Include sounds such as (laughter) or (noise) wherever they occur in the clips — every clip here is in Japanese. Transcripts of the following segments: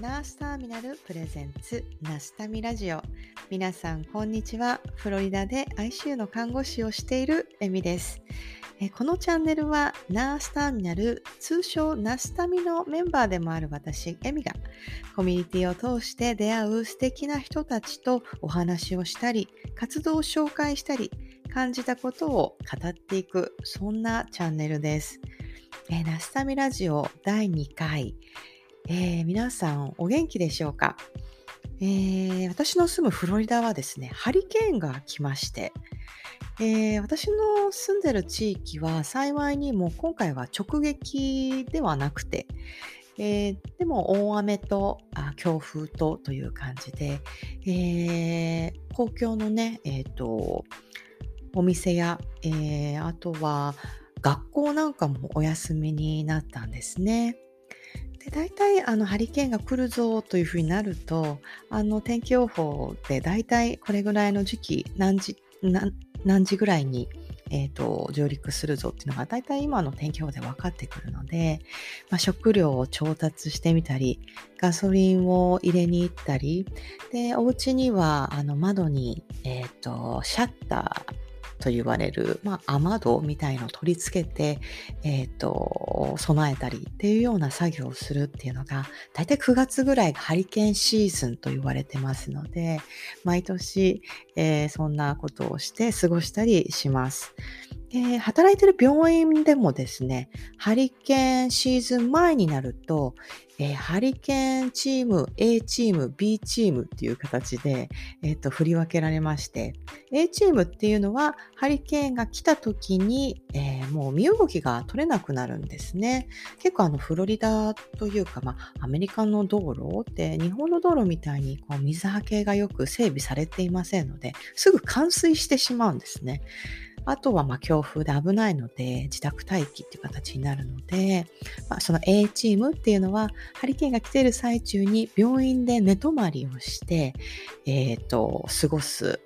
ナースターミナルプレゼンツナスタミラジオ。皆さんこんにちは。フロリダで ICU の看護師をしているエミです。このチャンネルはナースターミナル通称ナスタミのメンバーでもある私エミがコミュニティを通して出会う素敵な人たちとお話をしたり活動を紹介したり感じたことを語っていくそんなチャンネルです、ナスタミラジオ第2回。えー、皆さんお元気でしょうか、えー、私の住むフロリダはですね、ハリケーンが来まして、えー、私の住んでる地域は幸いにも今回は直撃ではなくて、えー、でも大雨と強風とという感じで、えー、公共のね、えーと、お店や、えー、あとは学校なんかもお休みになったんですね。で大体あのハリケーンが来るぞというふうになるとあの天気予報で大体これぐらいの時期何時何時ぐらいに、えーと、上陸するぞっていうのが大体今の天気予報で分かってくるので、まあ、食料を調達してみたりガソリンを入れに行ったりでお家にはあの窓に、えーとシャッターと言われる、まあ、雨戸みたいのを取り付けて、えっ、ー、と、備えたりっていうような作業をするっていうのが、大体9月ぐらいがハリケーンシーズンと言われてますので、毎年、えー、そんなことをして過ごしたりします。で働いてる病院でもですね、ハリケーンシーズン前になると、えー、ハリケーンチーム、A チーム、B チームっていう形で、えー、と振り分けられまして、A チームっていうのはハリケーンが来た時に、えー、もう身動きが取れなくなるんですね。結構あのフロリダというか、まあ、アメリカの道路って日本の道路みたいにこう水はけがよく整備されていませんので、すぐ冠水してしまうんですね。あとはま強風で危ないので自宅待機っていう形になるので、まあ、その A チームっていうのはハリケーンが来ている最中に病院で寝泊まりをして、えっ、ー、と、過ごす、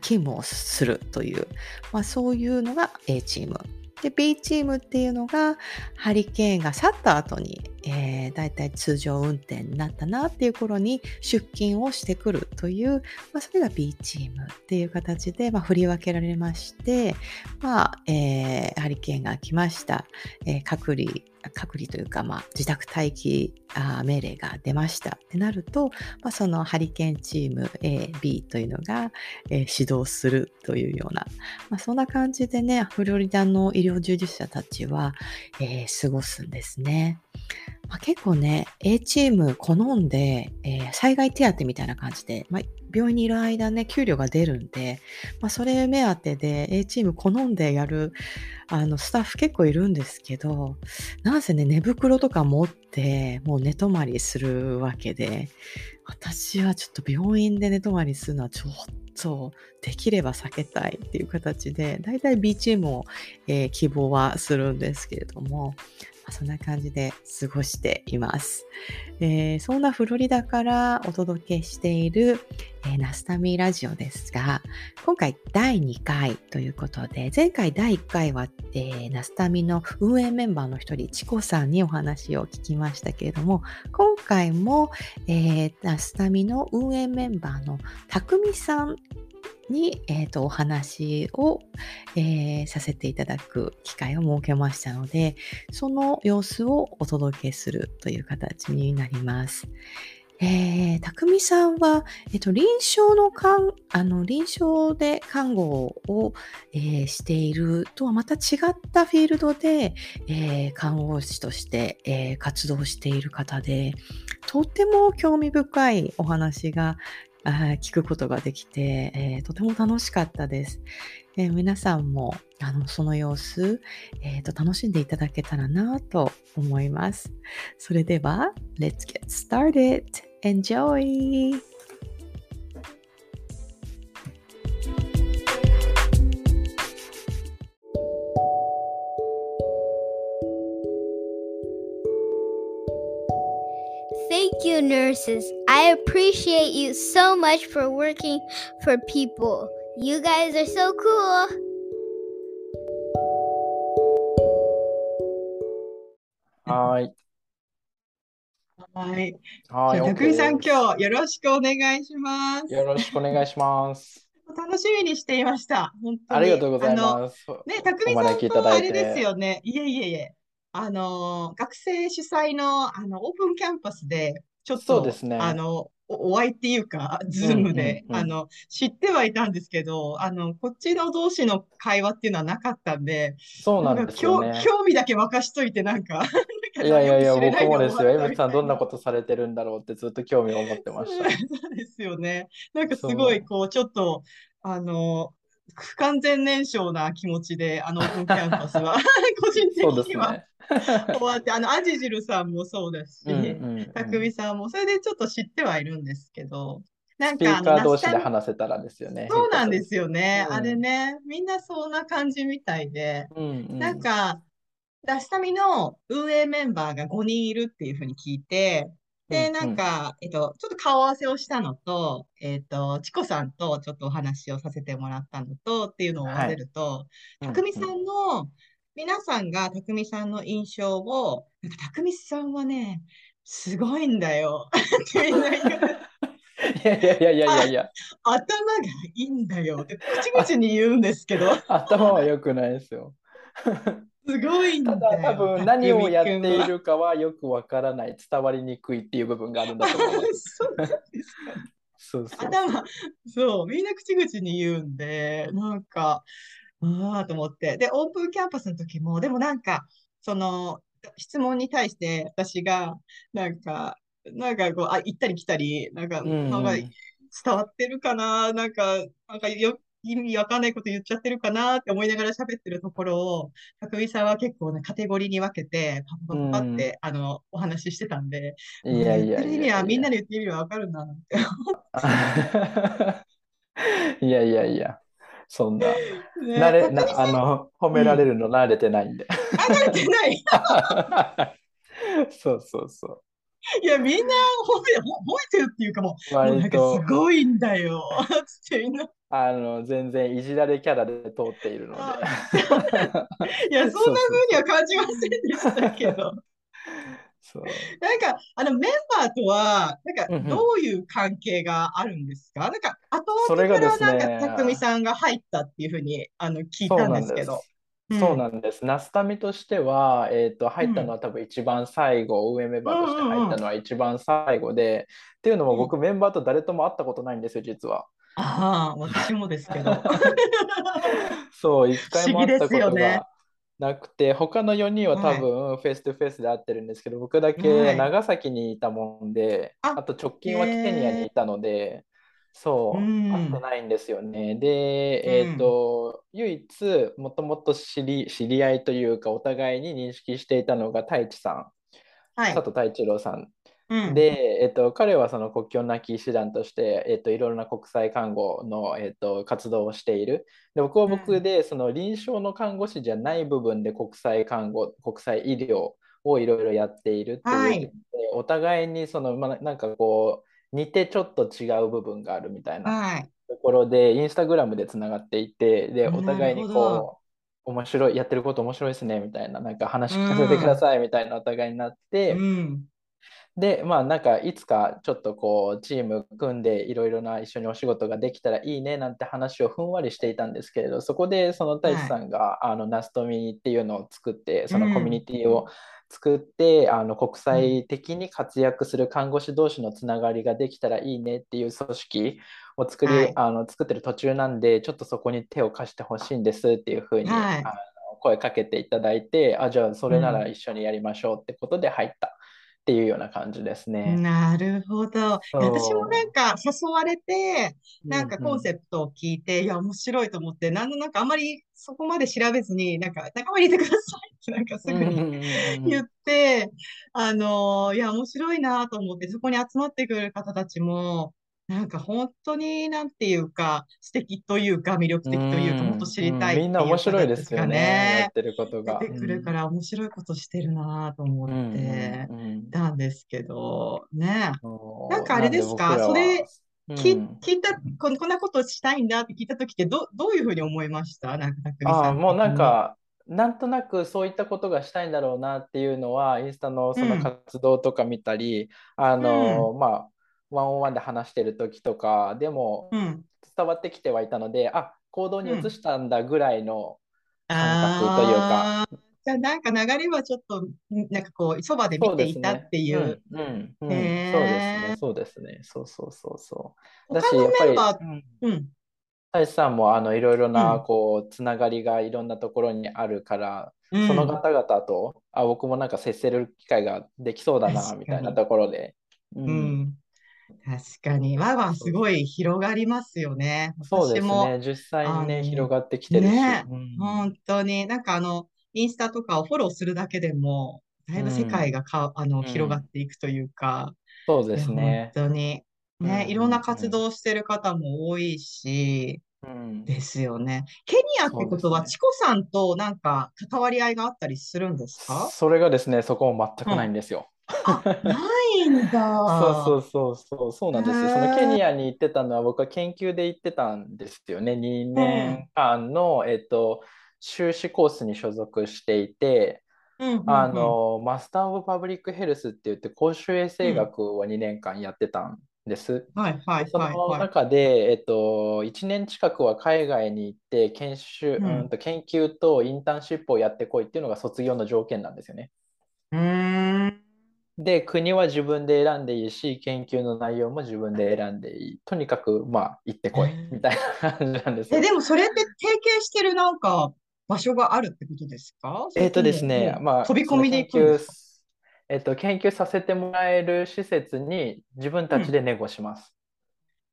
勤務をするという、まあ、そういうのが A チーム。で、B チームっていうのが、ハリケーンが去った後に、えー、だいたい通常運転になったなっていう頃に出勤をしてくるという、まあ、それが B チームっていう形で、まあ、振り分けられまして、まあ、えー、ハリケーンが来ました。えー、隔離隔離というか、まあ、自宅待機あ命令が出ましたってなると、まあ、そのハリケーンチーム A、B というのが、えー、指導するというような、まあ、そんな感じでね、フロリダの医療従事者たちは、えー、過ごすんですね。まあ、結構ね、A チーム好んで、えー、災害手当みたいな感じで、まあ、病院にいる間ね、給料が出るんで、まあ、それ目当てで A チーム好んでやるあのスタッフ結構いるんですけど、なんせね、寝袋とか持って、もう寝泊まりするわけで、私はちょっと病院で寝泊まりするのはちょっとできれば避けたいっていう形で、だいたい B チームを、えー、希望はするんですけれども、そんな感じで過ごしています。えー、そんなフロリダからお届けしている、えー、ナスタミーラジオですが、今回第2回ということで、前回第1回は、えー、ナスタミの運営メンバーの一人、チコさんにお話を聞きましたけれども、今回も、えー、ナスタミの運営メンバーのたくみさんに、えーと、お話を、えー、させていただく機会を設けましたので、その様子をお届けするという形になります。えー、たくみさんは、えっ、と、臨床の看、あの、臨床で看護を、えー、しているとはまた違ったフィールドで、えー、看護師として、えー、活動している方で、とても興味深いお話が、聞くことができて、えー、とても楽しかったです。えー、皆さんもあのその様子、えーと、楽しんでいただけたらなと思います。それでは、Let's get started! Enjoy! You, nurses. I appreciate you so much for working for people. You guys are so cool. はい。はい。はい、じゃあ、OK たくみさん。今日よろしくお願いします。よろしくお願いします。楽しみにしていました。本当ありがに。とうございます。ね、たくおみさんとあれですて。よね。いえいえいえ。あの、学生主催の、あの、オープンキャンパスで、ちょっと、すね。あの、お、お会いっていうか、(laughs) ズうんームで、うんうん。あの、知ってはいたんですけど、あの、こっちの同士の会話っていうのはなかったんで、そうなんんですよ興、ね。興味だけ沸かしといて、なんか、(laughs) いやいやいや、僕もですよ。エったみたいミさんどんなな。ことされてるんだろうってずっと興味を持ってました。(laughs) そうですよね。なんかすごい、そこう、ちょっと、あの、不完全燃焼な気持ちで、あの、オープンキャンパスは、(laughs) 個人的にはね。終わって、あの、アジジルさんもそうだうんし、うんたくみうん。さんも、それでちょっと知ってはいるんですけど、なんか、同士で話せたらですよね。そう。なんですよね。あれうん。ね、みんなそんな感じみたいで、うんうん。なんか、ラスタミの運営メンバーが5人いるっていうふうに聞いて、で、なうん。か、えっと、ちょっと顔合わせをしたのと、えっと、チコさんとちょっとお話をさせてもらったのとっていうのを合わはい。せると。たくみさんの、皆さんがたくみさんの印象を、なんかたくみさんはね、すごいんだよ (laughs) ってみんな言う。いやいやいやいやいやあ、いや。頭がいいんだよって口あ、々に言うんですけど、(laughs) 頭は良くないですよ。すごいただ多んだよ、分何をやっ。ているかはよくわからない、伝わりにくいっていう部分があるんだと思いま (laughs) す。そう。そうみんな口々に言うんで、なんか、ああと思って。で、オープンキャンパスの時も、でもなんか、その、質問に対して私が、なんか、なんかこう、あ、行ったり来たり、なんか、うんなんかうん。伝わってるかな、なんか、なんかよ、意味わかんないこと言っちゃってるかなって思いながら喋ってるところを、たくみさんは結構ね、カテゴリーに分けて、パうパパパっん。て、あの、お話ししてたんで、いやいやいてる意味は、やいや。みんなで言ってる意味はわかるんだなって (laughs) いやいやいや。そんな、ね、慣れ、な、あの、褒うん。められるの慣れてないんで。あ、慣れてない。(laughs) そうそうそ (laughs) いや、みんなほ褒めてるっていうかもう。う、もうな割んかすと、ごいんだよ。(laughs) つってみんな。あの、全然いじられキャラで通っているので。あ、いや、(laughs) そんなそうには感じませんでしたけど。う。そう。なんか、あの、メンバーとは、なんか、うんうん。どういう関係があるんですか？なんか、後々からなんか、たくみね、さんが入ったっていうふうに、あの、聞いたん。ですけど。そううんなんです。ナスタミとしては、えっと、うん。入ったのは多分一番最後、運営メンうバーとして入ったのは一番最後で、っていうのもうん。僕メンバーと誰とも会ったことないんですよ、実は。ああ、私もですけど。(laughs) そう、一不回も会ったこ。とがなくて、他の4人は多はい。分 face to face で会ってるんですけど、僕だけはい。長崎にいたもんで、あ、あと直近はケニアに。いたので、うそう、会ってん。ないんですよね。で、うえっん。と、唯一、もともと知り、知り合いというか、お互いに認識していたのが太一さん、はい。佐藤太一郎さん。うん。で、えっと、彼はその国境なき医師団として、えっと、いろいろな国際看護の、えっと、活動をしている。で、僕はうん。僕で、その臨床の看護師じゃない部分で国際看護、国際医療をいろいろやっているってはい。いう点で、お互いにその、まあ、なんかこう、似てちょっと違う部分があるみたいなはい。ところで、インスタグラムでつながっていて、で、お互いに。こう、面白い、やってること面白いですね、みたいな、なんかう話聞かせてくだん。さい、みたいなお互いになっうて、ん。で、まあなんかいつかちょっとこうチーム組んでいろいろな一緒にお仕事ができたらいいねなんて話をふんわりしていたんですけれど、そこでその太一はい。さんがあのナストミっていうのを作って、うそのコミュん。ニティを作って、あの国うん。際的に活躍する看護師同士のつながりができたらいいねっていう組織を作り、はい。あの作ってる途中なんで、ちょっとそこに手を貸してほしいんですっていうふうにはい。あの声かけていただいて、あ、じゃあそうれならん。一緒にやりましょうってことで入ったっていうような感じですね。なるほど。私もなんそか誘われて、う。なんかコンセプトを聞いて、いや、面白いと思って、なんなんかあんまりそこまで調べずに、なんか仲間に入れてくださいってなんかすうん。ぐにうんうんうんう言っん。て、あのいや、面白いなと思って、そこに集まってくる方たちも、なんか本当になんていうか、素敵というか、魅力う的というか、もっとん、知りうん、たいっていうみんな面白いですよね、やね、ってることが。出てくるから面白いことしてるなと思っうん、うん、てうん、うん。たんですけど、ね。なんかあれですか？らそは、れ、う聞いた、こんこんなことしたいんだって聞いたときって、ど、どういうふうに思いました？なんか、あもう。なんか、なんとなくそういったことがしたいんだろうなっていうのは、インスタのその活動とか見たり、あの、まあ、ワンオンワンで話してる時とかでもうん。伝わってきてはいたので、あ、行動に移したんだぐらいの感あ覚というか、あー、じゃあなんか流れはちょっと、んなんかこう、そばでそ見ていた。っていう。そうですね、え。そうですね、そうそうそうそう。だ他し、やっぱり、うんうん、大志さんもあのいろいろうなん、こうつながりがいろんなところにあるから、うん。その方々とあ僕もなんか接せる機会ができそうだな。みたいなところで、う、うんん。確かに。ワンワンそうすごい広がりますよね。そうですね、実際にあね、広の、がってきてるし、ね、うん、本当に、なんかあの、インスタとかをフォローするだけでも、だういぶ世界ん、がか、あの、う広がっん、ていくというか、そうでいや、本すね。当に、うん、ね、いろんなうん、活動をしてる方も多いし、うん、うん、ですよね。ケニアってそうことは、ね。チコさんとなんか関わり合いがあったりするんですか？それがですね、そこも全くないうん。んですよ。あ、ないんそうそだ。うそうそう、そうへなんですよ。そのケえ。ニアに行ってたのは僕は研究で行ってたんですよね。う2ん。年間の、えっと、修士コースに所属していて、うん、うあん、うん。の、 Master of Public Health って言って公衆衛生うん。学を2年間やってたんです。はい、はで、い、そはい、はい。の中で、えっと、1年近くは海外に行って研修、ううんん。と研究とインターンシップをやってこいっていうのが卒業の条件なんですよね。うーん。で、国は自分で選んでいいし、研究の内容も自分で選んでいい。とにかく、まあ、行ってえこい、みーたいな感じなんですえ、よ。でもそれって提携してるなんか場所があるってことですか？そえっとですね、まあ、飛び込みで行くえっと、研究させてもらえる施設に自分うん。たちでネゴします。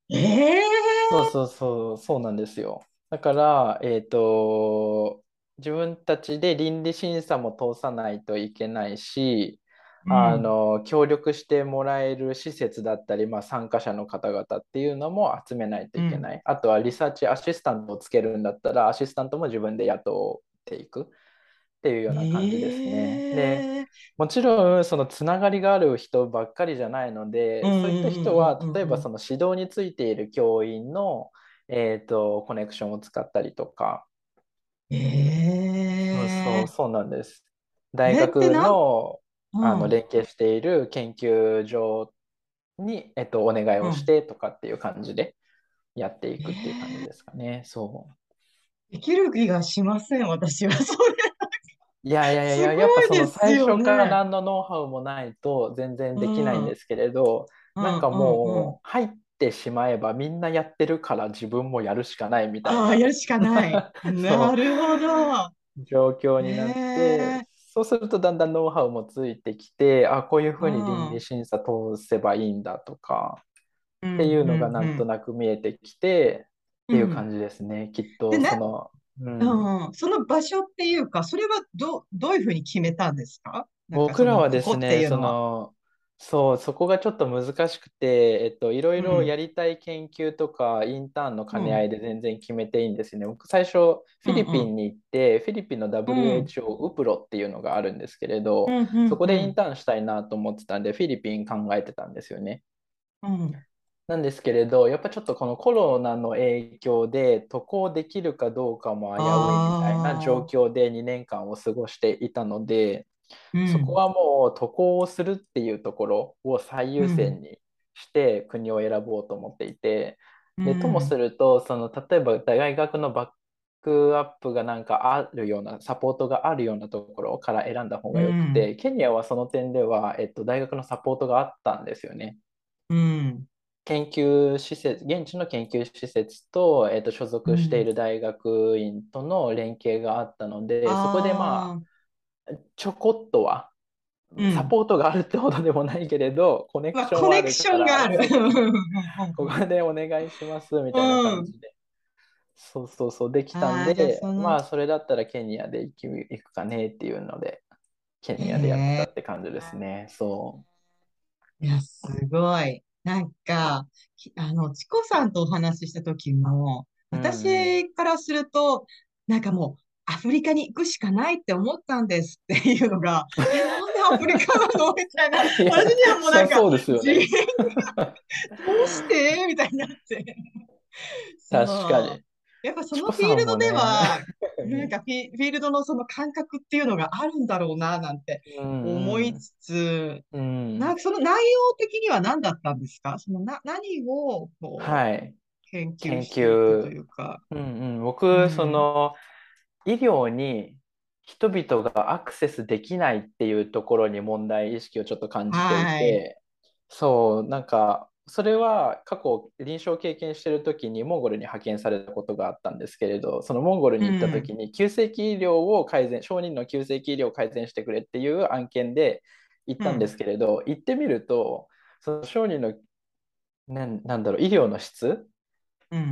ええそうそうそう、そうなんですよ。だから、えっと、自分たちで倫理審査も通さないといけないし、うん。あの、協力してもらえる施設だったり、まあ、参加者の方々っていうのも集めないとうん。いけない。あとはリサーチアシスタントをつけるんだったら、アシスタントも自分で雇っていくっていうような感じですね。で、ええもちろんそのつながりがある人ばっかりじゃないので、うんそういった人うんはうんうんうん例えばその指導についている教員の、えーと、コネクションを使ったりとか、そうそう、えそうなんです。そ大学の、あのうん、連携している研究所に、えっと、お願いうん。をしてとかっていう感じでやっていくっていう感じええですかね。そう。できる気がしません、私は。それ、いやいやいやいすや、やっぱその最初からね。何のノウハウもないと全然うできないんん、ですけれど、なんかうん、うん、うん。もう入ってしまえばみんなやってるから自分もやるしかないみたいああ、なやるしかない。(laughs) なそるほど。う状況になっえて、えそうするとだんだんノウハウもついてきて、あ、こういうふううに倫理ん、審査通せばいいんだとかうん、っていうのがうん、なんとうん。なく見えてきてっていううん感じですね。きっで、とな、その、うん。うん、その場所っていうか、それはど、どういうふうに決めたんですか？僕らはですね、そ。の、そう、そこがちょっと難しくて、えっと、いろいうろん、やりたい研究とか、インターンの兼ね合うん、いで全然決めていいんですよね。僕、最初、うフィん、リピンに行って、フィリピンのうん、WHO ウプロっていうのがあるんですけれど、そこでインうん、ターンしたいなと思ってたんで、フィリピン考えてたんですよね。うん、なんですけれど、やっぱちょっとこのコロナの影響で渡航できるかどうかも危ういみたいな状況で2年間を過ごしていたので、うん、そこはもう渡航をするっていうところを最優うん、先にして国を選ぼうと思っていて、うで、ともすん、ると、その例えば大学のバックアップがなんかあるような、サポートがあるようなところから選んだ方うがよくん、て、ケニアはその点では、えっと、大学のサポートがあったんですよね。うん、研究施設、現地の研究施設と、えっと、所う属していん。る大学院との連携があったので、そこでまあ、ちょこっとは、うん。サポートがあるってほどでもないけれど、コネクまあ、ションはあるコネクションがある。(laughs) ここでお願いしますみうたいな感ん。じで、そうそうそう、できたんで、まあ、それだったらケニアで行き、行くかねっていうので、ケへニアでやってたえ。って感じですね。そいや、すごい。なんか、きあの、チコさんとお話しした時も、う。うんうん。私からすると、なんかもう、アフリカに行くしかないって思ったんですっていうのが、(laughs) え、なんでアフリカなのみたいな。私にはもうなんか、うですよ次ね。どうしてみたいになって。(laughs) 確かに。やっぱそのフィールドでは、ねなんかフィ、フィールドのその感覚っていうのがあるんだろうな、なんて思いつつ、うんなんかその内容的には何だったんですか？そのな、何をこう、はい。研研究していく究というか。うんうん、う僕、んその医療に人々がアクセスできないっていうところに問題意識をちょっと感じていはいて、そう、なんか、それは過去臨床経験してる時にモンゴルに派遣されたことがあったんですけれど、そのモンゴルに行った時に急性期医療を改善、小児の急性期医療を改善してくれっていう案件で行ったんですけれど、行ってみると、その小児のなん、なんだろう、医療の質うん。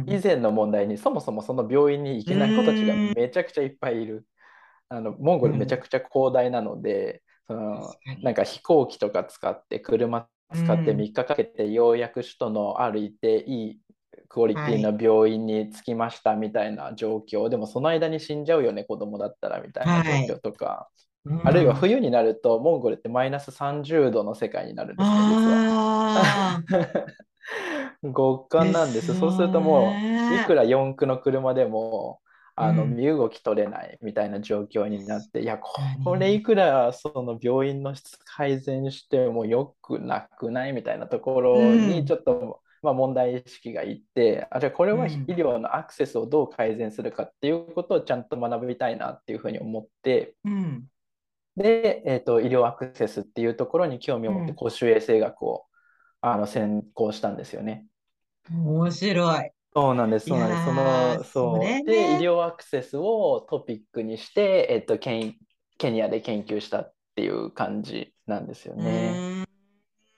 以前の問題にそもそもその病院に行けない子たちがめちゃくちゃいっぱいいる。あのモンゴルめちゃくちゃ広大なので、その確かに。なんか飛行機とか使って車使ってうん。3日かけてようやく首都のある一定いいクオリティの病院に着きましたみたいな状況、でもその間に死んじゃうよね子供だったらみたいな状況とか、うん。あるいは冬になるとモンゴルってマイナス30度の世界になるんですね実は。(laughs) (laughs) 極寒なんです。そうするともういくら四駆の車でもあのうん。身動き取れないみたいな状況になって、いやこれいくらその病院の質改善してもよくなくないみたいなところうん。にちょっと、まあ、問題意識がいってあじゃあこれはうん。医療のアクセスをどう改善するかっていうことをちゃんと学びたいなっていうふうに思ってうん。で、えーと、医療アクセスっていうところに興味を持ってうん。公衆衛生学をあの専攻したんですよね。面白い。そうなんです、そうなんです。その、ーそう。ねで、医療アクセスをトピックにして、えっと、ケン、ケニアで研究したっていう感じなんですようね。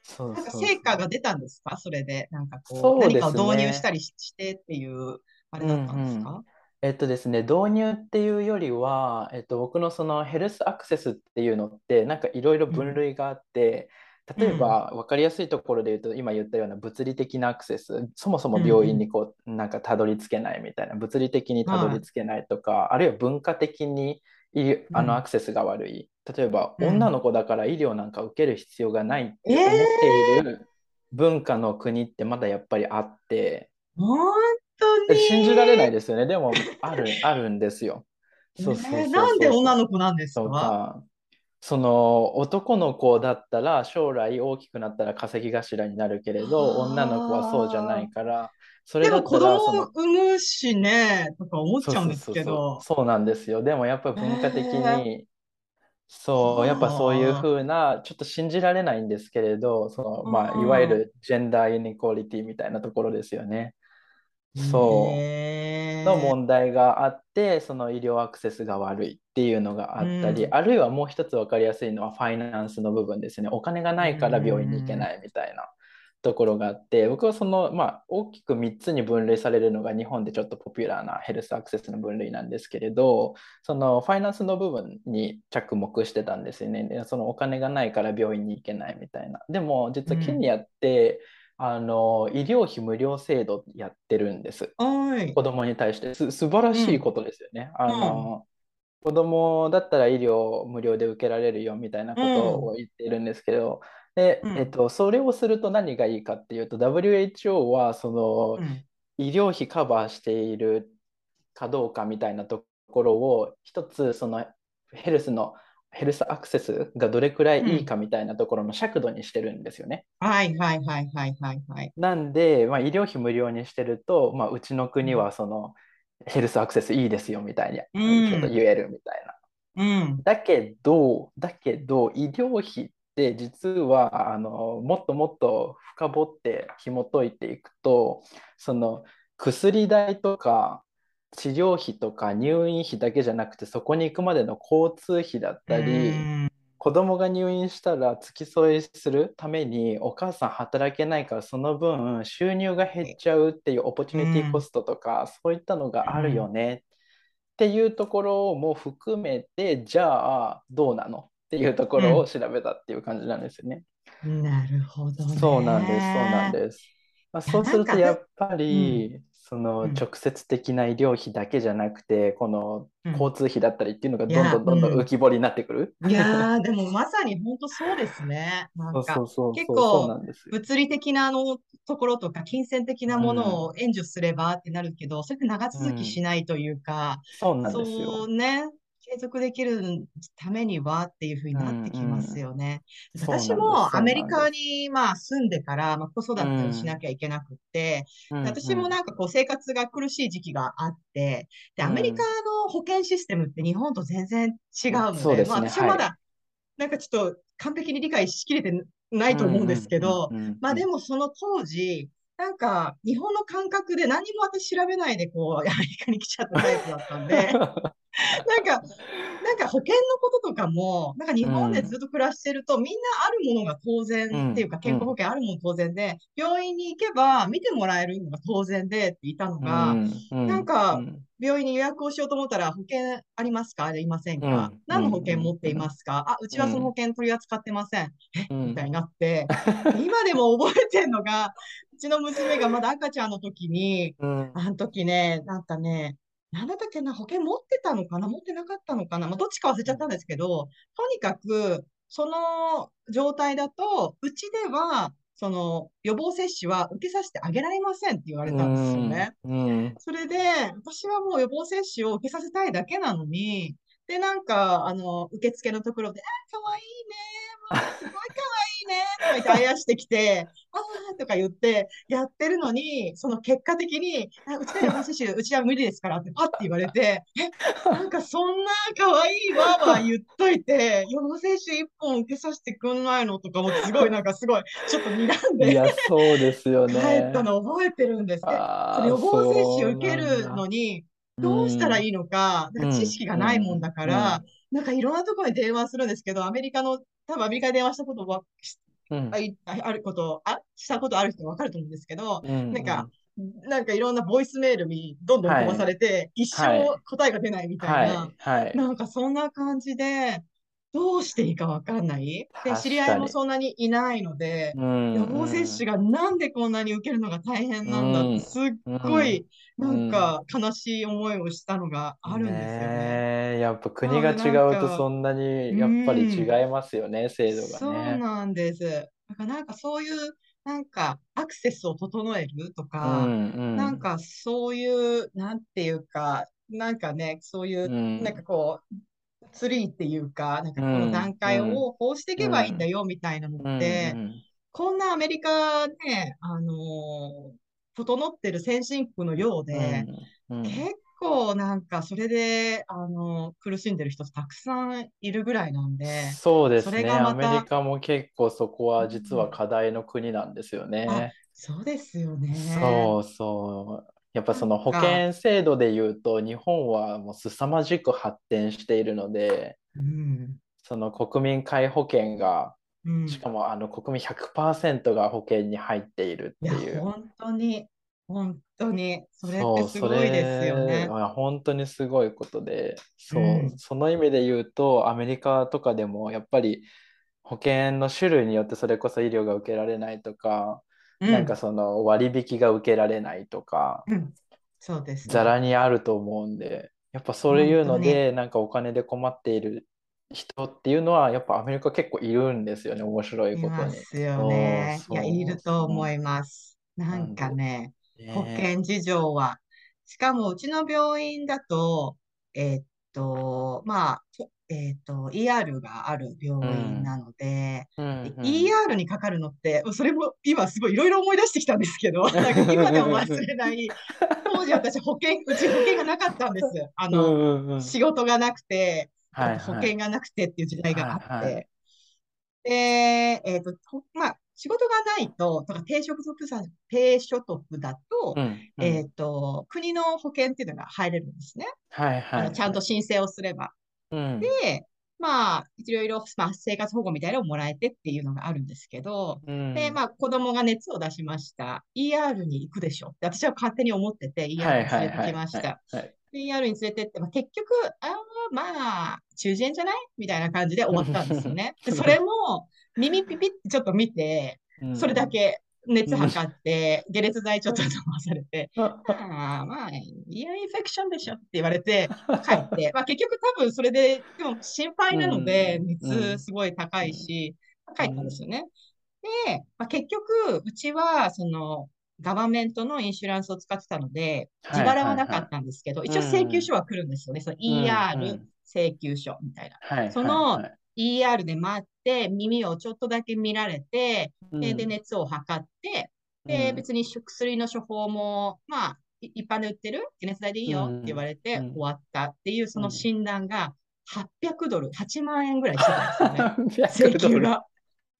そうなんか成果が出たんですか？それで。なんかこう、そうね何かを導入したりししてっていう、あれだったんですうんかえっとですね、導入っていうよりは、えっと、僕のそのヘルスアクセスっていうのって、なんかいろいろ分類があって、例えば分かりやすいところで言うと、今言ったような物理的なアクセス、そもそも病院にこう、なんかたどり着けないみたいな、物理的にたどり着けないとか、あるいは文化的にあうん。のアクセスが悪い。例えば、うん。女の子だから医療なんか受ける必要がないって思っている文化の国ってまだやっぱりあって、本当に。信じられないですよね。でも、ある、あるんですよ。(laughs) そうそうそうえーなんでそう女の子なんですか、その男の子だったら将来大きくなったら稼ぎ頭になるけれど、女の子はそうじゃないから、それでも子だったらそ供の、産むしね、とか思っちゃうんですけど。そうなんですよ。でもやっぱり文化的に、そう、やっぱそういうふうな、ちょっと信じられないんですけれど、その、まあ、うんいわゆるジェンダーイネクオリティみたいなところですよね。そう。の問題があって、その医療アクセスが悪いっていうのがあったり、うんあるいはもう一つ分かりやすいのはファイナンスの部分ですね。お金がないから病院に行けないみたいなところがあって、僕はその、まあ、大きく3つに分類されるのが日本でちょっとポピュラーなヘルスアクセスの分類なんですけれど、そのファイナンスの部分に着目してたんですよね。で、そのお金がないから病院に行けないみたいな。でも実はケニアって、あの医療費無料制度やってるんです。はい。子供に対してす素晴らしいことですよね。あの子供だったら医療無料で受けられるよみたいなことを言っているんですけど、でうんえっと、それをすると何がいいかっていうと WHO はそのうん医療費カバーしているかどうかみたいなところを一つそのヘルスのヘルスアクセスがどれくらいいいかみたいなところの尺度にしてるんですよね。はいはいはいはいはいはい。なんで、まあ、医療費無料にしてると、まあ、うちの国はそのヘルスアクセスいいですよみたいにうんちょっと言えるみたいな。うん。だけど、だけど医療費って実はあのもっともっと深掘って紐解いていくとその薬代とか治療費とか入院費だけじゃなくてそこに行くまでの交通費だったり、うん子供が入院したら付き添いするためにお母さん働けないからその分収入が減っちゃうっていうオポチュニティコストとかそういったのがあるよねっていうところも含めてじゃあどうなのっていうところを調べたっていう感じなんですよね。なるほどね。そうなんです、そうなんです。まあ、そうするとやっぱりそのうん直接的な医療費だけじゃなくて、このうん交通費だったりっていうのがどんどんどんどんうん浮き彫りになってくる？いやー、でもまさに本当そうですね。なんか結構。物理的なあのところとか金銭的なものを援助すればってなるけど、それって長続きしないというか、そうなんですそよ。うね、継続できるためにはっていうふうになってきますよね。そうなん。です私もアメリカにまあ住んでから、まあ、子育てをしなきゃいけなくって、うん。私もなんかこう生活が苦しい時期があって、で、うん。アメリカの保険システムって日本と全然違うのそうですね。まあ私はまはだなんかちょっと完璧に理解しきれてないと思うんですけど、うんうんうんうん。まあでもその当時、なんか日本の感覚で何も私調べないでこうアメリカに来ちゃったタイプだったんで、(laughs) (laughs) なんか、なんか保険のこととかも、なんか日本でずっと暮らしてると、みんなあるものが当然っていうか、うん。健康保険あるもの当然で、病院に行けば見てもらえるのが当然でっていたのが、なんか病院に予約をしようと思ったら、保険ありますか？ありませんか、うん。何の保険持っていますか、あ、うちはその保険取り扱ってません。え？うん。みたいになって、(laughs) 今でも覚えてんのが、うちの娘がまだ赤ちゃんの時に、うん。あの時ね、なんかね、なんだったっけな、保険持ってたのかな持ってなかったのかなまあ、どっちか忘れちゃったんですけど、とにかく、その状態だと、うちでは、その予防接種は受けさせてあげられませんって言われたんですよね。うんそれで、私はもう予防接種を受けさせたいだけなのに、で、なんか、あの、受付のところで、あ、かわいいね、もうすごいかわいいね、とか言ってあやしてきて、あーとか言って、やってるのに、その結果的に、あうちの予防接種、うちは無理ですからってパッて言われて、え、なんかそんなかわいいわーわー言っといて、予防接種一本受けさせてくんないのとかもすごい、なんかすごい、ちょっと睨んでいや、そうですよね。帰ったの覚えてるんですけど、あーその予防接種受けるのに、どうしたらいいのか、か知識がないもんだから、なんかいろんなところに電話するんですけど、アメリカの、多分アメリカに電話したことは、うん。あること、あ、したことある人はわかると思うんですけど、うんなんか、なんかいろんなボイスメールにどんどん飛ばされて、一はい。生答えが出ないみたいな、はい、はい。なんかそんな感じで、どうしていいかわかんない？で、知り合いもそんなにいないので、うん予防接種がなんでこんなに受けるのが大変なんだって、うんすっごい、うんなんか悲しい思いをしたのがあるんですよね。ねえやっぱ国が違うとそんなにやっぱり違いますよね、制度そうがね。なんです。だからなんかそういう、なんかアクセスを整えるとうか、んうんなんかそういう、なんていうか、なんかね、そういうう、んなんかこう、ツリーっていうか、なんかこうんの段階うんをこうしていけばいいんだよみたいなのうんって、うんこんなアメリカね、あのー整ってる先進国のようで、結構なんかそれで、あのー苦しんでる人たくさんいるぐらいなんで、そうですね。アメたリカも結構そこは実は課題の国なんですよね。そうですよね。そうそう。やっぱその保険制度で言うと日本はもう凄まじく発展しているので、うん。その国民皆保険がうん。しかもあの国民100%が保険に入っているっていう。本当に、本当に、それってすごいですよね本当にすごいことで、そう、うんその意味で言うと、アメリカとかでもやっぱり保険の種類によってそれこそ医療が受けられないとか、うんなんかその割引が受けられないとか、うんそうですね。ざらにあると思うんで、やっぱそういうので、なんかお金で困っている人っていうのは、やっぱアメリカ結構いるんですよね、面白いいことに。ますよね。いや、いると思いいます。なんかね、ね保険事情は。しかも、うちの病院だと、えーっと、まあ、とえーっと、ER がある病院なので、うんでうん ER にかかるのって、それも今すごいいろいろ思い出してきたんですけど、(laughs) 今でも忘れない。当時私保険、うち保険がなかったんです。あうの、んうんうん仕事がなくて、はい保はい険がなくてっていう時代があって、はいはいで、えっと、ほまあ、仕事がないと、とか低所得者、低所得だと、うんうんえっと、国の保険っていうのが入れるんですね。はいはいあの、ちゃんと申請をすれば。うんで、まあ、いろいろ、まあ、生活保護みたいなのをもらえてっていうのがあるんですけど、うんで、まあ、子供が熱を出しました。ER に行くでしょって私は勝手に思ってて、ER に連れてきました。ER に連れてって、まあ、結局、ああ、まあ、中耳炎じゃない？みたいな感じで終わったんですよね。(laughs) でそれも、耳ピピってちょっと見て、うんそれだけ。熱測って、解熱剤ちょっと飲まされて、(laughs) ああ、まあ、インフェクションでしょって言われて、(laughs) 帰って、まあ結局多分それで、でも心配なので、うん。熱すごい高いし、帰ったんですよね。で、まあ、結局、うちは、その、ガバメントのインシュランスを使ってたので、はい自腹はなかったんですけど、一応請求書は来るんですよね。その ER ん請求書みたいな。はい。その ER で待って、耳をちょっとだけ見られて、で、で熱を測って、で、うん。別に薬の処方も、まあ、い一般で売ってる解熱剤でいいよって言われてうん。終わったっていう、そのうん。診断が800ドル、8万円ぐらいしてたんですよね。300請求が。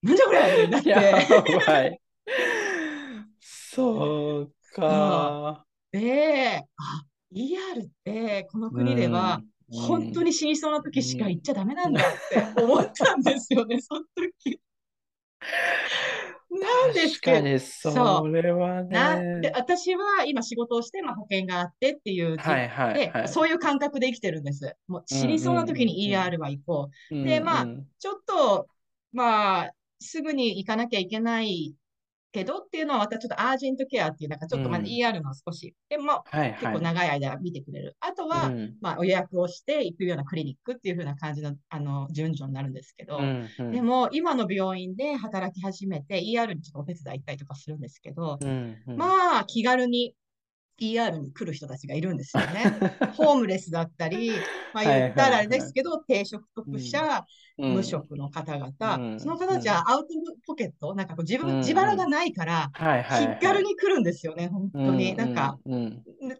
なんじゃこれだって。そうか。で、あ、ER ってこの国ではうん本当に死にそうな時しか行っちゃダメなんだって思ったんですよね、その時。なんですけど、確かにそれはなね。で私は今仕事をして、まあ、保険があってっていうじ、はいはいではい。そういう感覚で生きてるんです。もう死にそうな時にうんうん ER は行こう。うんでまあうんちょっと、まあ、すぐに行かなきゃいけないけどっていうのは、またちょっとアージェントケアっていう、なんかちょっとまだうん。ER の少し、でもはい結構はい。長い間見てくれる。あとは、うん。まあ、お予約をして行くようなクリニックっていう風な感じの、あの、順序になるんですけど、うんうん。でも、今の病院で働き始めて、ER にちょっとお手伝い行ったりとかするんですけど、うんうん。まあ、気軽に ER に来る人たちがいるんですよね。(laughs) ホームレスだったり、まあはい言ったらあれですけど、低所得者、うん。無職の方々、うん。その方たちはアウトポケット、なんかこう自分、うん。自腹がないから。気軽に来るんですよね、本当に。うんなんか、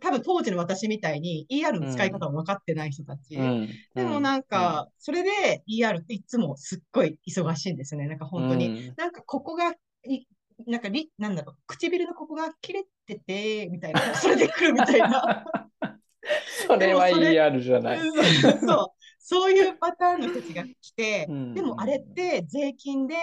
多分当時の私みたいに ER の使い方を分かってない人たち。うん。でもなんか、それで ER っていつもすっごい忙しいんですよね。なんか本当に。うん。なんかここがい、なんかり、なんだろう、唇のここが切れてて、みたいな。それで来るみたいな。(laughs) それは ER じゃない。そうそう。いうパターンの人たちが来て、うんでもあれって税金で、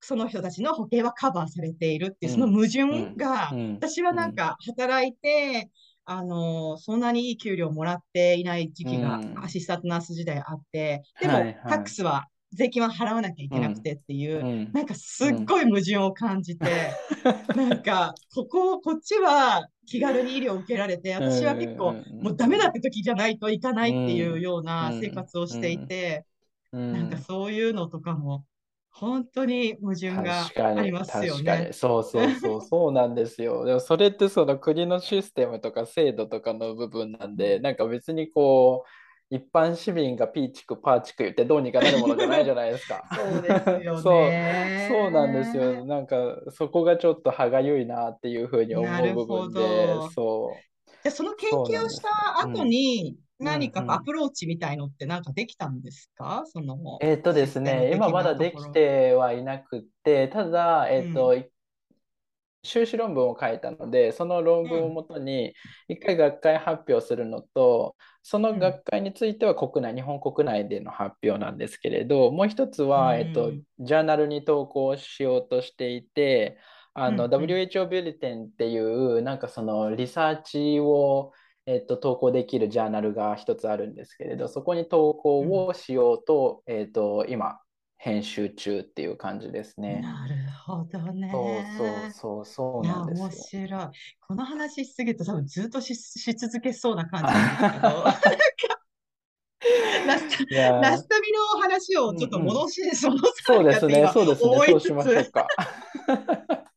その人たちの保険はカバーされているっていう、うんその矛盾が、うん私はなんか働いて、あの、そんなにいい給料もらっていない時期がうんアシスタントナース時代あって、でもタックスは、税金は払わなきゃいけなくてっていう、うん。なんかすっごい矛盾を感じて、なんか、ここ、こっちは気軽に医療を受けられて、私は結構、うん。うんうんもうダメだって時じゃないといかないっていうような生活をしていて、うん。なんかそういうのとかも、本当に矛盾がありますよ確かねに。。そうそうそう、そうなんですよ。(laughs) でもそれってその国のシステムとか制度とかの部分なんで、なんか別にこう、一般市民がピーチクパーチク言ってどうにかなるものじゃないじゃないですか。(laughs) そうですよそうね。そうなんですよ。なんかそこがちょっと歯がゆいなっていうふうに思なう部分でど、そじゃあその研究をした後に、うん何かアプローチみたいのってなんかできたんですか？その、う。えっとですね、今まだできてはいなくって、ただ、えっと、修士論文を書いたので、その論文をもとに一回学会発表するのと、その学会については国内、日本国内での発表なんですけれど、もう一つは、うん。えっと、ジャーナルに投稿しようとしていて、あの、WHO ビュレテンっていう、なんかそのリサーチを、えっと、投稿できるジャーナルが一つあるんですけれど、そこに投稿をしようと、えっと、今、編集中っていう感じですね。なるほどね。そうそうそうそうなんですよ。白い。この話しすぎると多分ずっとし、し続けそうな感じなんですけど、(laughs) ラスト、いやーラストビの話をちょっと戻し、戻さそうですね、そうですね、そうしましょうつ、か。(laughs)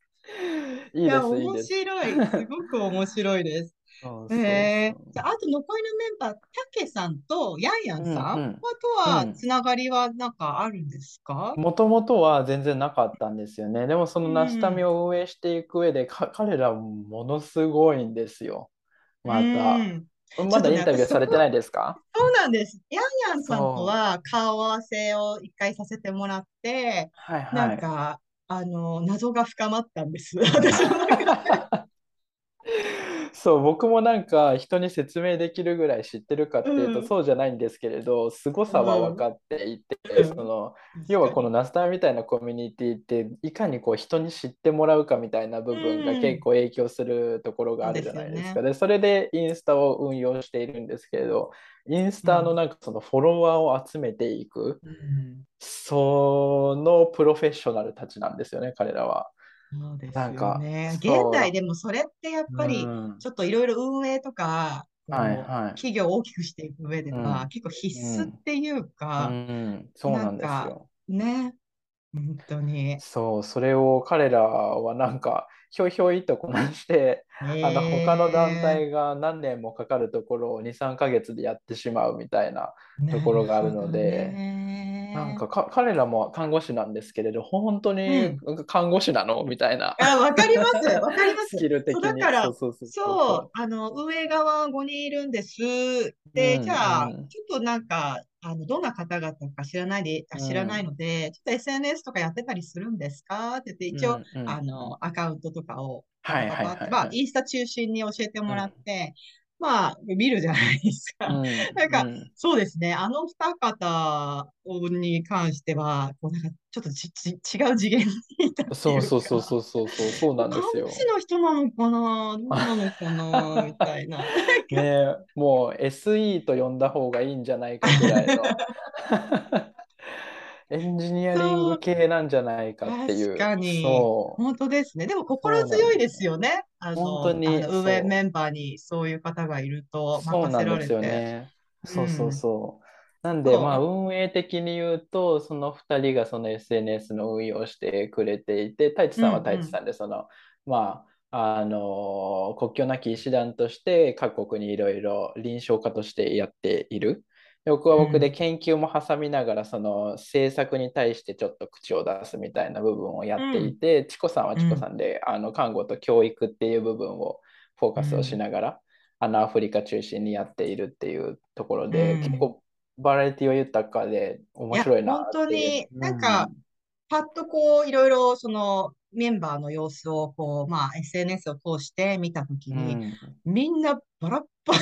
いす、いい面。白い。すごく面白いです。そうそうえー、じゃあ、あと残りのメンバー、たけさんとヤンヤンさんうんうんはとはうんつながりはなんかあるんですか？もともとは全然なかったんですよね。でもそのナスタミを運営していく上で、か彼らものすごいんですよ。まうた。んまだインタビューされてないですか？そうなんです。ヤンヤンさんとは顔合わせを一回させてもらって、はいはなんい。か、あの、謎が深まったんです。(laughs) 私の中で。そう、僕もなんか人に説明できるぐらい知ってるかっていうとうん。そうじゃないんですけれど、凄さは分かっていて、うん。その、要はこのナスタミみたいなコミュニティっていかにこう人に知ってもらうかみたいな部分がうん。結構影響するところがあるじゃないですか。そうで、それでインスタを運用しているんですけれど、インスタのなんかそのフォロワーを集めていく、うん。そのプロフェッショナルたちなんですよね、彼らは。そうですよなんかね。そう。現代でもそれってやっぱりうん。ちょっといろいろ運営とか、こうはいはい。企業を大きくしていく上ではうん。結構必須っていううか、ん、そうなんですよ。ね、本当に。そう、それを彼らはなんか、ひょいひょいとこなして、あの他の団え体が何年もかかるところを2、3ヶ月でやってしまうみたいなところがあるので、なんかか彼らも看護師なんですけれど、本当に看護師なの？みたいな、あ、わかります。(laughs) わかります。スキだに。からそうあの、運営側5人いるんです。で、うんじゃあ、うん。ちょっとなんか、あの、どんな方々か知らないで、あ知らないので、ちょっと SNS とかやってたりするんですか？って言って、一応、うんうんあの、アカウントとかを、はいはいはいはい。まあ、インスタ中心に教えてもらって、まあ、見るじゃないですか。うんなんかうんそうですね。あの二方に関しては、こうなんかちょっとちち違う次元にいたっていうか。そうそうそうそうそうそうそうなんですよ看護。師の人なのかなどうなのかなみたいな。ねえ、もう SE と呼んだ方がいいんじゃないかぐらいのエンジニアリング系なんじゃないかっていう。確かにそう。本当ですね。でも心強いですよね。あの、本当にあの運営そうメンバーにそういう方がいるとそう任せられなんですよて。ね。そううんそうそう。なんで、そうまあ、運営的に言うと、その2人がその SNS の運用をしてくれていて、太一さんは太一さんで、その、まあ、あの、国境なき医師団として各国にいろいろ臨床家としてやっている。で僕は僕で研究も挟みながら、その政策に対してちょっと口を出すみたいな部分をやっていて、チコさんはチコさんで、あの看護と教育っていう部分をフォーカスをしながら、あのアフリカ中心にやっているっていうところで、うん。結構バラエティを豊かで面白いなっていう。いや本当になんかパッとこう、いろいろそのメンバーの様子をこう、まあ SNS を通して見たときうん、に、うん。みんなバラッバラ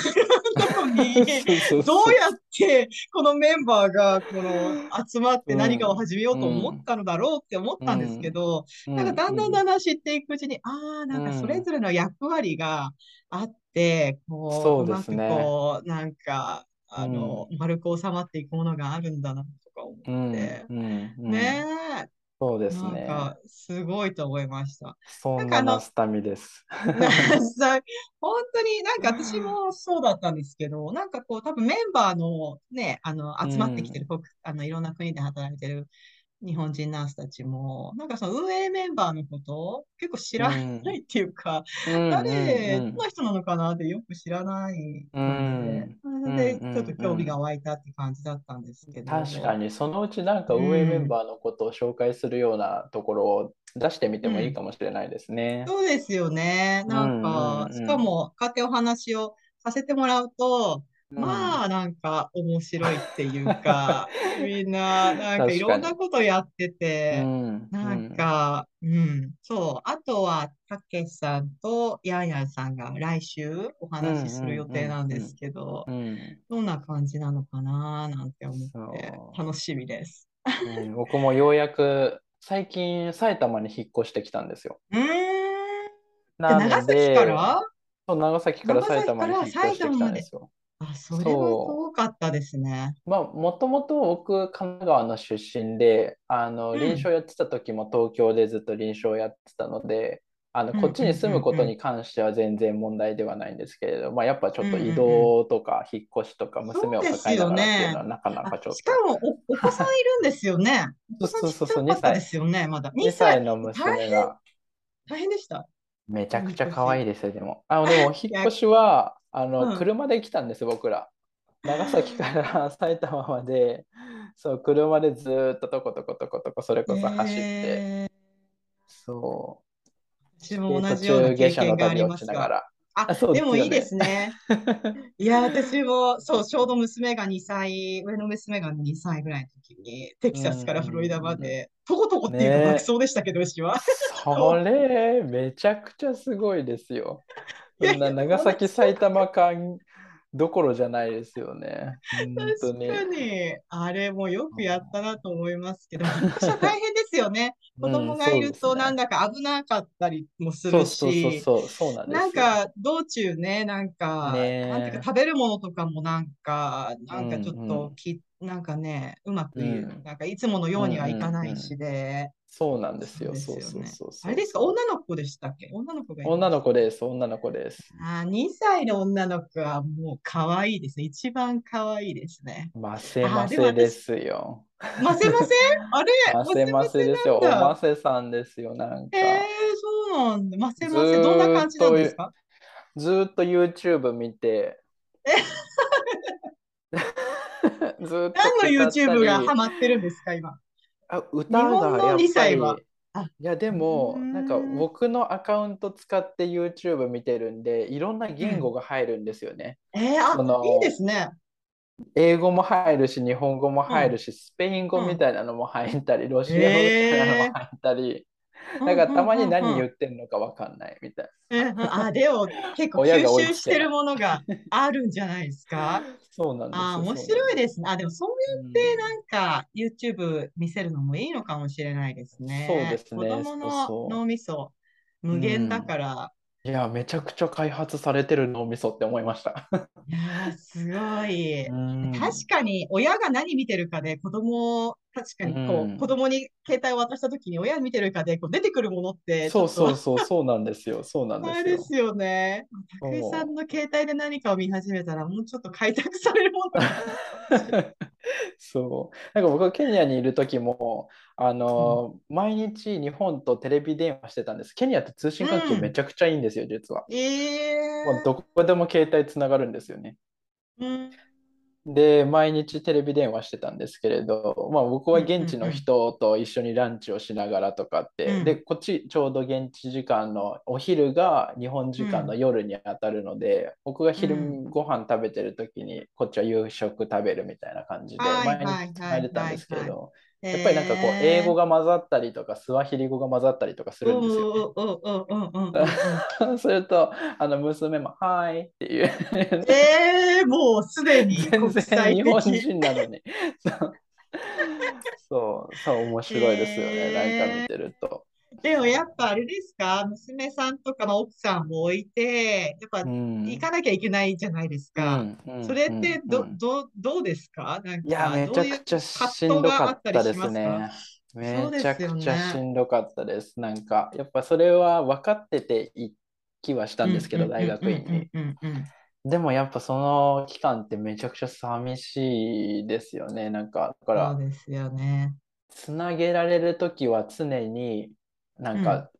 なのに、(laughs) どうやってこのメンバーがこの集まって何かを始めようと思ったのだろうって思ったんですけど、なんかだんだんだんだん知っていくうちに、ああ、なんかそれぞれの役割があって、こう、そうまくこう、なんか、あの、丸く収まっていくものがあるんだなとか思うん。って。うん。うん。ねえ、そうですね。なんか、すごいと思いました。そんなんかあのなナスタミです。(laughs) 本当になんか私もそうだったんですけど、なんかこう多分メンバーのね、あの集まってきてる、僕あのいろんな国で働いてる日本人ナースたちも、なんかその運営メンバーのことを結構知らないっていうか、うん誰、うんどんな人なのかなってよく知らないので、うんでうんちょっと興味が湧いたって感じだったんですけど。確かにそのうちなんか運営メンバーのことを紹介するようなところを出してみてもいいかもしれないですね。そうですよね。なんか、うんうんうんしかも、こうやってお話をさせてもらうと、うんまあ、なんか面白いっていうか、(laughs) みんな、なんかいろんなことやってうて、んなんか、うん、そう。あとは、たけしさんとヤンヤンさんが来週お話しする予定なんですけどう、んどんな感じなのかななんて思って楽しみです。うん僕もようやく最近埼玉に引っ越してきたんですよ。長崎から？そう長崎から埼玉に引っ越してきたんですよ。あ、それは遠かったですね。まあ、もともと僕、神奈川の出身で、あの、うん臨床やってた時も東京でずっと臨床やってたので、あの、うんこっちに住むことうんうんに関しては全然問題ではないんですけれど、まあ、やっぱちょっとうんうんうん移動とか引っ越しとか娘を抱えながらっていうのはなかなかあちょっしかもお、お子さんいるんですよね。(laughs) お子さんちっちゃかったですよね、まだ。と2 2歳歳。の娘が大変でした。めちゃくちゃ可愛いですよ、でも。あ、でも、(laughs) 引っ越しは、あうの、ん車で来たんです、僕ら。長崎から (laughs) 埼玉まで、そう、車でずーっととことことことこ、それこそ走って、えーそう。私も同じような経験がありますが。ああそうでねでもいいですね。いや、私も、そう、ちょうど娘が2歳、上の娘が2歳ぐらいの時に、テキサスからフロリダまで、とことこっていうか、ね楽走でしたけど、私は。それ、めちゃくちゃすごいですよ。そんな長崎、埼玉間どころじゃないですよね。確に。かに、あれもよくやったなと思いますけど、(laughs) 大変ですよね。子供がいるとなんだか危なかったりもするし、なんか道中ね、なんか、ねえなんていうか食べるものとかもなんか、なんかちょっとき、なんかね、うまく、うんなんかいつものようにはいかないしで、そうなんですよ。そそううですよねそうそうそう。あれですか、女の子でしたっけ？女の子が女の子です、女の子です。あー、2歳の女の子はもう可愛いですね。一番可愛いですね。ませませですよ。ませませ？あれ？ませませですよ。おませさんですよ、なんか。えー、そうなんだ。ませませ。どんな感じなんですか？ずーっと YouTube 見て、(laughs) (laughs) ずーっと何の YouTube がりハマってるんですか、今？あ歌がやっ2ぱり、歳は。いやでもうーん。なんか僕のアカウント使って YouTube 見てるんでいろんな言語が入るんですよね。えー、そのあ、いいですね。英語も入るし日本語も入るし、スペイン語みたいなのも入ったり、ロシア語みたいなのも入ったり、なんかたまに何言うってんのかわかんないみたいな。あ、でも結構吸収してるものがあるんじゃないですか？そうなんですよ。あ、面白いですね。あ、でもそううんいうなんか YouTube 見せるのもいいのかもしれないですね。そうですね子供の脳みそ無限だから。いや、めちゃくちゃ開発されてる脳みそって思いました。いやー、すごい。うん確かに親が何見てるかで子供を確かにこうんう子供に携帯を渡した時に親見てるかでこう出てくるものってちそうそうそう、そうなんですよ。そうなんですよ。ですよね。そう武井さんの携帯で何かを見始めたらもうちょっと開拓されるものが。そう。なんか僕はケニアにいる時も、あの、毎日日本とテレビ電話してたんです。ケニアって通信環境うんめちゃくちゃいいんですよ、実は。えもうどこでも携帯つながるんですよね。うんで、毎日テレビ電話してたんですけれど、まあ僕は現地の人と一緒にランチをしながらとかって、うんで、こっちちょうど現地時間のお昼が日本時間の夜に当たるので、僕が昼うん。ご飯食べてる時にこっちは夕食食べるみたいな感じで、はい毎はい日つない。でたんですけれはいど、やっぱりなんかこう英語が混ざったりとか、スワヒリ語が混ざったりとかするんですよね。すると、あの娘も、はーいっていう。えー、もうすでに (laughs) 全然日本的。人なのに。そう、そう、面白いですよね。へーなんか見てると。でもやっぱあれですか、娘さんとかまあ奥さんも置いて、やっぱうん。行かなきゃいけないじゃないですか。それってど、ど、どうですか？なんいや、か、めちゃくちゃ葛しんどかったですね。めちゃくちゃしんどかったです。なんか、やっぱそれは分かってて行きはしたんですけど、うん大学院に。でもやっぱその期間ってめちゃくちゃ寂しいですよね。なんか、だからそう、ですよね。つなげられるときは常になんか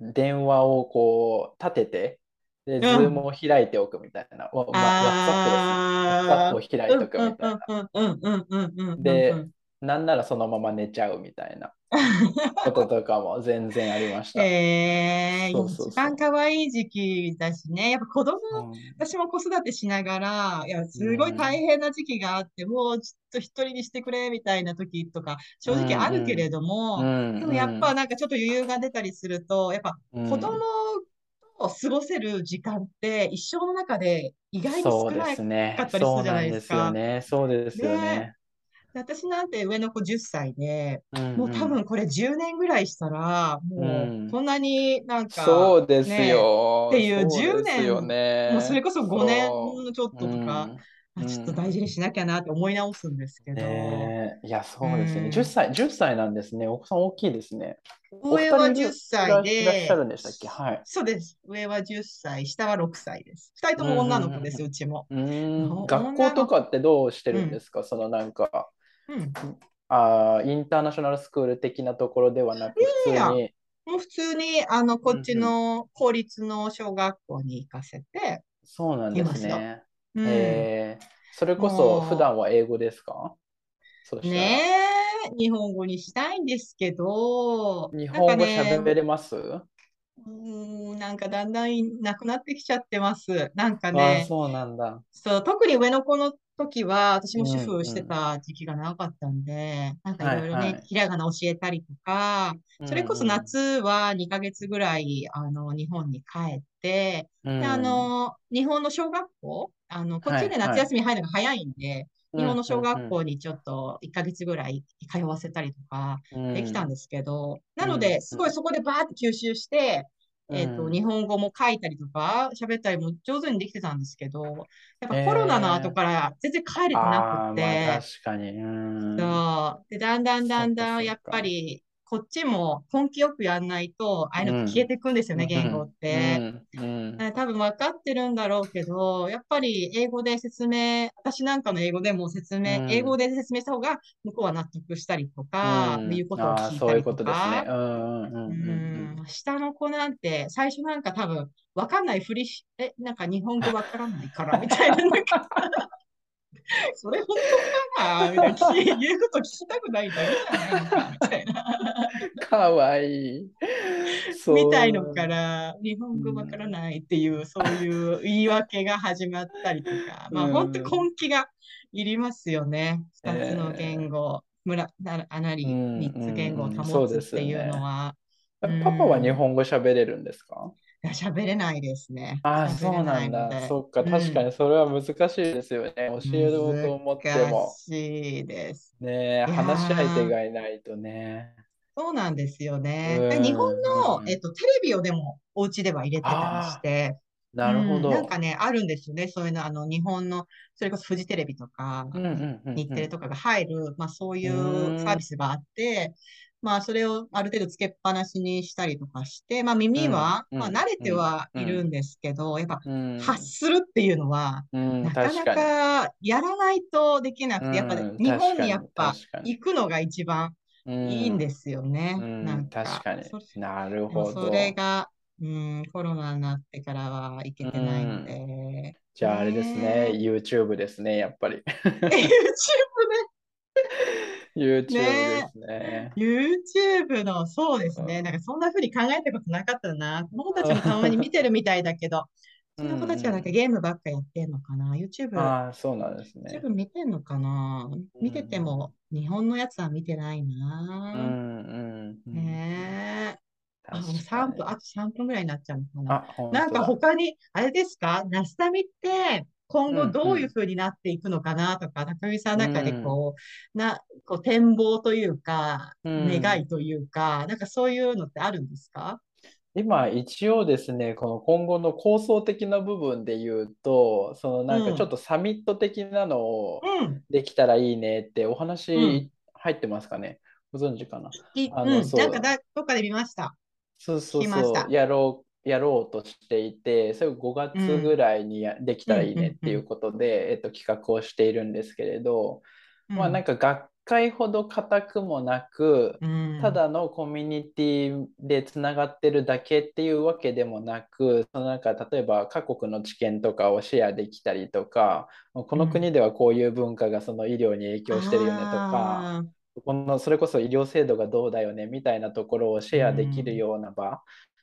電話をこう立てて、で、ズームを開いておくみたいな。わ、ま、サップです。WhatsApp を開いておくみたいな。で、なんならそのまま寝ちゃうみたいな。(laughs) こととかも全然ありました。え。ー、そうそうそう。一番可愛い時期だしね。やっぱ子供、うん。私も子育てしながら、いや、すごい大変な時期があって、もうちょっと一人にしてくれみたいな時とか、正直あるけれども、うんでもやっぱなんかちょっと余裕が出たりすると、やっぱうん。子供と過ごせる時間って一生の中で意外に少なかったりするじゃないですか。そうですよね。そうですよね。私なんて上の子10歳で、うんもう多分これ10年ぐらいしたら、もうんうこんなになんか、そうですねよ。っていうそうですよね。もうそれこそ5年ちょっととか、うんあちょっと大事にしなきゃなって思い直すんですけど、ねえいや、そうですね。うん10歳、10歳なんですね。お子さん大きいですね。上は10人いる歳いらっしゃで、るんでしたっけ？はい。そうです。上は10歳、下は6歳です。2人とも女の子です、うんうちも。学校とかってどうしてるんですか？そのなんか、うん。あーインターナショナルスクール的なところではなく、普通に、もう普通に、あの、こっちの公立の小学校に行かせて、そうなんですね。うん。えーそれこもそう普段は英語ですか？ねえ、日本語にしたいんですけど、日本語ね、喋れます？うーん、なんかだんだんなくなってきちゃってます。なんかああ、ね、そうなんだ。そう、特に上の子の時は、私も主うんうん。婦してた時期が長かったんで、なんかいろいろねはいはい、ひらがな教えたりとか、それこそ夏は2ヶ月ぐらい、あの、日本に帰って、うん、で、あの、日本の小学校、あの、こっちではいはい。夏休み入るのが早いんで、日本の小学う校にちょっと1ヶ月ぐらい通わせたりとかんうん。できたんですけど、なのうんで、すごいそこでバーって吸収して、えっと、うん日本語も書いたりとか、喋ったりも上手にできてたんですけど、やっぱコロナの後から全然帰れてなくって、確かに。うん。そう。で、だんだんだんだん、やっぱり、こっちも根気よくやんないと、ああいうの消えていくんですよね、言語って。うん。うん。え多分分かってるんだろうけど、やっぱり英語で説明、私なんかの英語でも説明、うん。英語で説明した方が向こうは納得したりとか、うん。言うことを聞いたりこと。か、うんうんうん。ううん。ん、下の子なんて、最初なんか多分分かんないふりし、え、なんか日本語分からないからみたいな、なんか (laughs) それ本当かなみたいな、言うこと聞きたくないだけじゃないのかみたい。かわいい。みたいのから、日本語わからないっていう、そういう言い訳が始まったりとか、まあうん本当根気がいりますよね。二つの言語、村、なあなり、うん三つ言語をうんうん保そうですよね。つっていうのは、パパは日本語喋れるんですか？いや喋れないですね。ああ、そうななんだ。そっか、うん確かにそれは難しいですよね。教えようと思っても難。しいです。ね話し相手がいないとね。そうなんですよね。うんで日本の、うんえっと、テレビをでもお家では入れてたりして、なるほど。うんなんかね、あるんですよね。そういうの、あの、日本の、それこそフジテレビとか、うんうんうんうん日テレとかが入る、まあそういうサービスがあって、まあそれをある程度つけっぱなしにしたりとかして、まあ耳は、うんまあ慣れてはいるんですけど、やっぱうん発するっていうのは、うん、なかな確かやらないとできなくて、やっぱうん日本にやっぱ行くのが一番いいんす。ですよね。うん、なんか確かに。なるほど。それが、うん、コロナになってからは行けてないので。じゃああれですね、ね YouTube ですね、やっぱり。YouTube ね。(laughs) YouTube ですね。YouTube の、そうですね。なんかそんな風に考えたことなかったな。子たちもたまに見てるみたいだけど、(laughs) その子たちはなんかゲームばっかやってんのかな？YouTube、ああ、そうなんですね。YouTube 見てんのかな？見てても、日本のやつは見てないうんな。うんうん。ねえ。あ、もう確か3に分、あと3分ぐらいになっちゃうのかな。なんか。他に、あれですか？ナスタミって今後うんどういう風になっていくのかなとか、高木さんの中でこう、な、こう展望というか、うん。願いというか、なんかそういうのってあるんですか？今一応ですね、この今後の構想的な部分で言うと、そのなんかちょっとサミット的なのをうん。できたらいいねってお話うん。入ってますかね？ご存知かな？きあのそう。うん。なんかだ、どっかで見ました。そうそうそう、やろう、やろうとしていて、それを5月ぐらいにやできたらいいねっていうことで、えっと、企画をしているんですけれど、まあなんか学会ほど固くもなく、うん、ただのコミュニティでつながってるだけっていうわけでもなく、そのなんか例えば各国の知見とかをシェアできたりとか、この国ではこういう文化がその医療に影響してるよねとか、あこのそれこそ医療制度がどうだよねみたいなところをシェアできるような場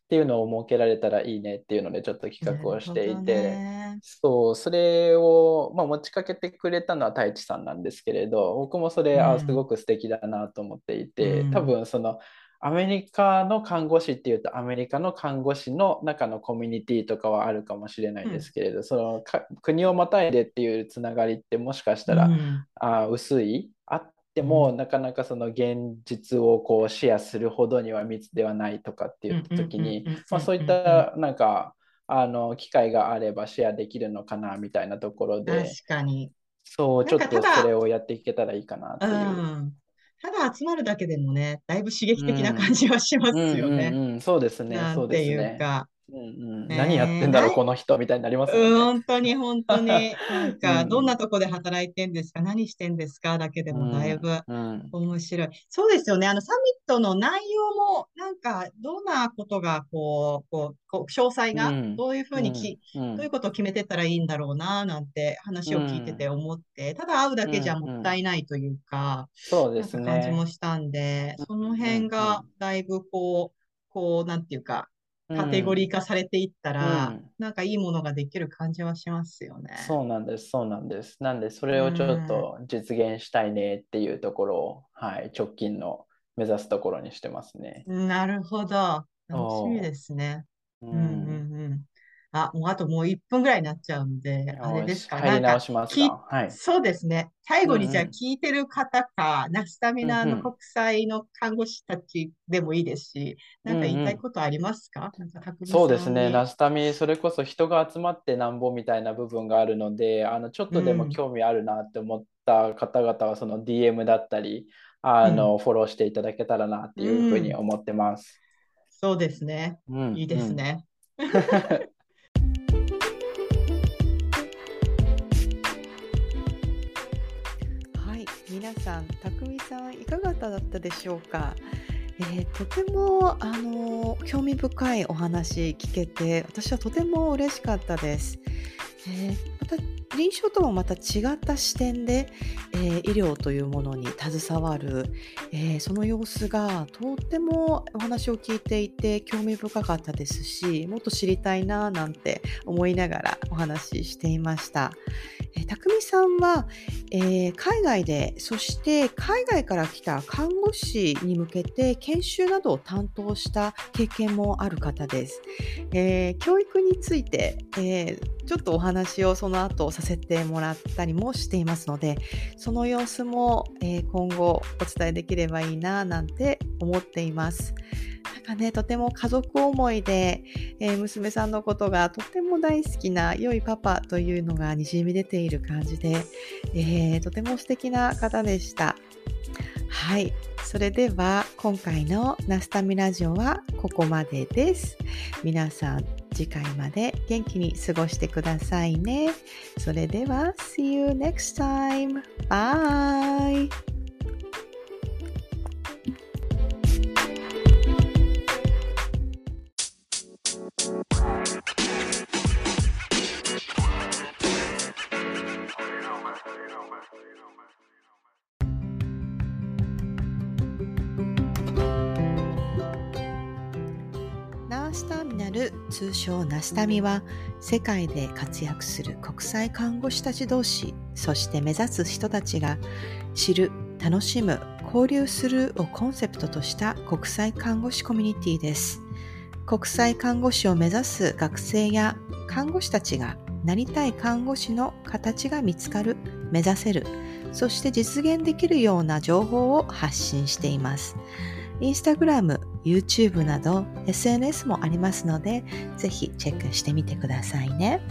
っていうのを設けられたらいいねっていうのでちょっとー企画をしていて。ね。そう、それを、まあ、持ちかけてくれたのは太一さんなんですけれど、僕もそれ、うん。あ、すごく素敵だなと思っていて、うん。多分そのアメリカの看護師っていうと、アメリカの看護師の中のコミュニティとかはあるかもしれないですけれど、そのか国をまたいでっていうつながりってもしかしたら、うん。あ薄い？あっても、なかなかその現実をこうシェアするほどには密ではないとかっていう時にうんうんうんうんうんまあそういったなんかあの機会があればシェアできるのかなみたいなところで確かに。そうちょっとそれをやっていけたらいいかなってういう。ん。ただ集まるだけでもね、だいぶ刺激的な感じはしますうんうんよね。うん、そうですね、なそうんでていうすね。か。うんうん、ね何やってんだろう、この人みたいになりますようん、ね。本当に本当に、(laughs) なんか、うん。どんなとこで働いてんですか？何してんですか？だけでもだいぶうん。面白い。そうですよね。あの、サミットの内容も、なんか、どんなことが、こう、こう、こう詳細がうん、どういうふうにき、うん。どういうことを決めてったらいいんだろうな、なんて話を聞いてて思って、ただ会うだけじゃもったいないというか、そうですなんか感じね。もしたんで、その辺がだいぶこう、こう、なんていうか、カテゴリー化されていったら、うんなんかいいものができる感じはしますよね。そうなんです、そうなんです。なんで、それをちょっと実現したいねっていうところを、はい、直近の目指すところにしてますね。なるほど。楽しみですね。ううんうんうん。あ、もうあともう1分ぐらいになっちゃうので、あれですか？入りなんか、直しますき、か？はい。そうですね。最後にじゃあうんうん。聞いてる方か、ナスタミうんうん。ナの国際の看護師たちでもいいですし、うなんか言いんうん。たいことありますか？なんか、匠そうですね。ナスタミ、それこそ人が集まってなんぼみたいな部分があるので、あの、ちょっうとでもん、興味あるなって思った方々は、その DM だったり、うん、あの、フォローしていただけたらなってういうふうにん。思ってます。そうですね。うんいいですうん。ね。(laughs) 皆さん、たくみさん、いかがだったでしょうか？えーとてもあの興味深いお話聞けて、私はとても嬉しかったです。えーまた臨床ともまた違った視点で、えー医療というものに携わる、えーその様子がとってもお話を聞いていて興味深かったですしもっと知りたいななんて思いながらお話ししていました。えー、たくみさんは、えー海外でそして海外から来た看護師に向けて研修などを担当した経験もある方です。えー教育について、えちょっとお話をその後させてもらったりもしていますのでその様子も、え今後お伝えできればいいななんて思っています。なんかね、とても家族思いで、えー娘さんのことがとても大好きな良いパパというのがにじみ出ている感じで、えーとても素敵な方でした。はい。それでは今回のナスタミラジオはここまでです。皆さん次回まで元気に過ごしてくださいね。それでは See you next time. Bye! ースターミナル通称ナスタミは世界で活躍する国際看護師たち同士そして目指す人たちが知る楽しむ交流するをコンセプトとした国際看護師コミュニティです。国際看護師を目指す学生や看護師たちがなりたい看護師の形が見つかる目指せるそして実現できるような情報を発信しています。インスタグラム、YouTube など SNS もありますので、ぜひチェックしてみてくださいね。